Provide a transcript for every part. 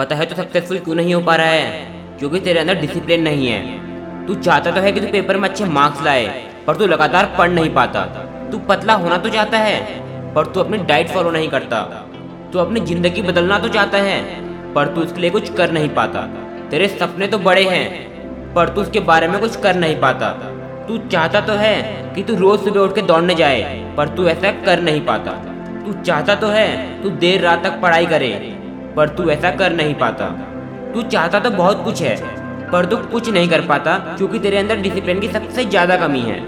पता है तो सक्सेसफुल क्यों नहीं हो पा रहा है? क्योंकि तेरे अंदर डिसिप्लिन नहीं है। तू चाहता तो है कि तू पेपर में अच्छे मार्क्स लाए, पर तू लगातार पढ़ नहीं पाता। तू पतला होना तो चाहता है, पर तू अपनी डाइट फॉलो नहीं करता। तू अपनी ज़िंदगी बदलना तो चाहता है, पर तू उसके लिए कुछ कर नहीं पाता। तेरे सपने तो बड़े हैं, पर तू उसके बारे में कुछ कर नहीं पाता। तू चाहता तो है कि तू रोज सुबह उठ के दौड़ने जाए, पर तू ऐसा कर नहीं पाता। तू चाहता तो है, तू देर रात तक पढ़ाई करे पर तू ऐसा कर नहीं पाता। तू चाहता तो बहुत कुछ है, पर तू कुछ नहीं कर पाता क्योंकि तेरे अंदर डिसिप्लिन की सबसे ज़्यादा कमी है।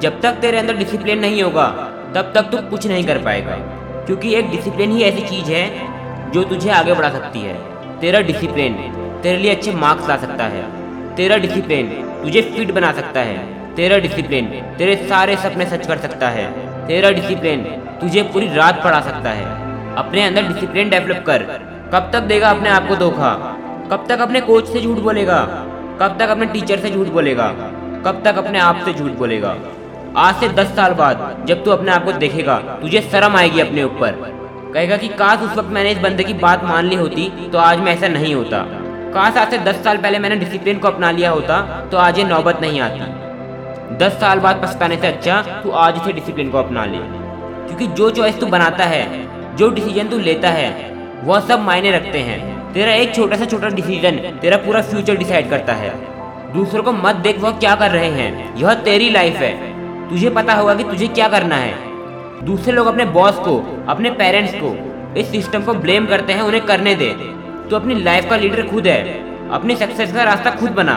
जब तक तेरे अंदर डिसिप्लिन नहीं होगा, तब तक तू कुछ नहीं कर पाएगा। क्योंकि एक डिसिप्लिन ही ऐसी चीज़ है जो तुझे आगे बढ़ा सकती है। तेरा डिसिप्लिन तेरे लिए अच्छे मार्क्स ला सकता है। तेरा डिसिप्लिन तुझे फिट बना सकता है। तेरा डिसिप्लिन तेरे सारे सपने सच कर सकता है। तेरा डिसिप्लिन तुझे पूरी रात पढ़ा सकता है। अपने अंदर डिसिप्लिन डेवलप कर। कब तक देगा अपने आप को धोखा? कब तक अपने कोच से झूठ बोलेगा? कब तक अपने टीचर से झूठ बोलेगा? कब तक अपने आप से झूठ बोलेगा? आज से दस साल बाद, जब तू अपने आप को देखेगा, तुझे शर्म आएगी अपने ऊपर। कहेगा कि, काश उस वक्त मैंने इस बंदे की बात मान ली होती तो आज मैं ऐसा नहीं होता। काश आज से दस साल पहले मैंने डिसिप्लिन को अपना लिया होता तो आज ये नौबत नहीं आती। दस साल बाद पछताने से अच्छा तू आज से डिसिप्लिन को अपना ले। क्योंकि जो चॉइस तू बनाता है, जो डिसीज़न तू लेता है वह सब मायने रखते हैं। तेरा एक छोटा सा छोटा डिसीज़न तेरा पूरा फ्यूचर डिसाइड करता है। दूसरों को मत देख वह क्या कर रहे हैं। यह तेरी लाइफ है। तुझे पता होगा कि तुझे क्या करना है। दूसरे लोग अपने बॉस को, अपने पेरेंट्स को, इस सिस्टम को ब्लेम करते हैं, उन्हें करने दे। तू अपनी लाइफ का लीडर खुद है। अपनी सक्सेस का रास्ता खुद बना।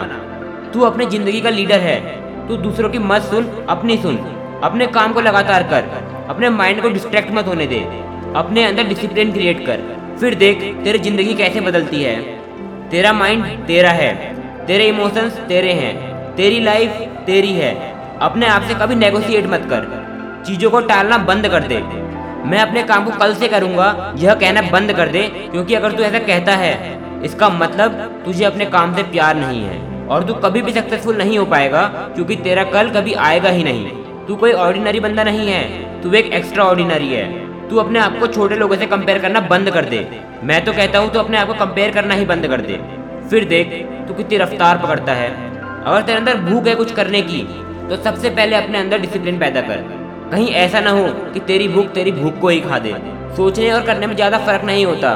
तू अपनी ज़िंदगी का लीडर है। तू दूसरों की मत सुन, अपनी सुन। अपने काम को लगातार कर। अपने माइंड को डिस्ट्रैक्ट मत होने दे। अपने अंदर डिसिप्लिन क्रिएट कर। फिर देख, तेरी ज़िंदगी कैसे बदलती है? तेरा माइंड तेरा है, तेरे इमोशंस तेरे हैं, तेरी लाइफ तेरी है। अपने आप से कभी नेगोशिएट मत कर। चीज़ों को टालना बंद कर दे। मैं अपने काम को कल से करूँगा, यह कहना बंद कर दे, क्योंकि अगर तू ऐसा कहता है, इसका मतलब तुझे अपने काम से प्यार नहीं है। और तू कभी भी सक्सेसफुल नहीं हो पाएगा, क्योंकि तेरा कल कभी आएगा ही नहीं। तू कोई ऑर्डिनरी बंदा नहीं है, तू एक एक्स्ट्रा ऑर्डिनरी है। तू अपने आप को छोटे लोगों से कंपेयर करना बंद कर दे। मैं तो कहता हूँ, तू अपने आप को कंपेयर करना ही बंद कर दे। फिर देख, तू कितनी रफ्तार पकड़ता है। अगर तेरे अंदर भूख है कुछ करने की तो सबसे पहले अपने अंदर डिसिप्लिन पैदा कर। कहीं ऐसा ना हो कि तेरी भूख तेरी भूख को ही खा दे। सोचने और करने में ज़्यादा फ़र्क नहीं होता।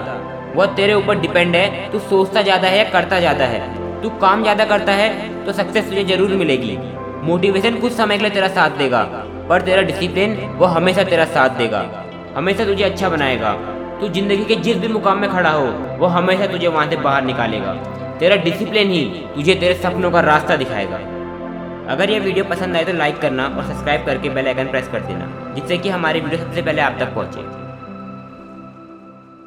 वह तेरे ऊपर डिपेंड है, तू सोचता ज़्यादा है या करता ज़्यादा है। तू काम ज़्यादा करता है तो सक्सेस तुझे ज़रूर मिलेगी। मोटिवेशन कुछ समय के लिए तेरा साथ देगा, पर तेरा डिसिप्लिन वो हमेशा तेरा साथ देगा। हमेशा तुझे अच्छा बनाएगा। तू ज़िंदगी के जिस भी मुकाम में खड़ा हो, वो हमेशा तुझे वहाँ से बाहर निकालेगा। तेरा डिसिप्लिन ही तुझे तेरे सपनों का रास्ता दिखाएगा। अगर यह वीडियो पसंद आए तो लाइक करना और सब्सक्राइब करके बेल आइकन प्रेस कर देना, जिससे कि हमारी वीडियो सबसे पहले आप तक पहुँचे।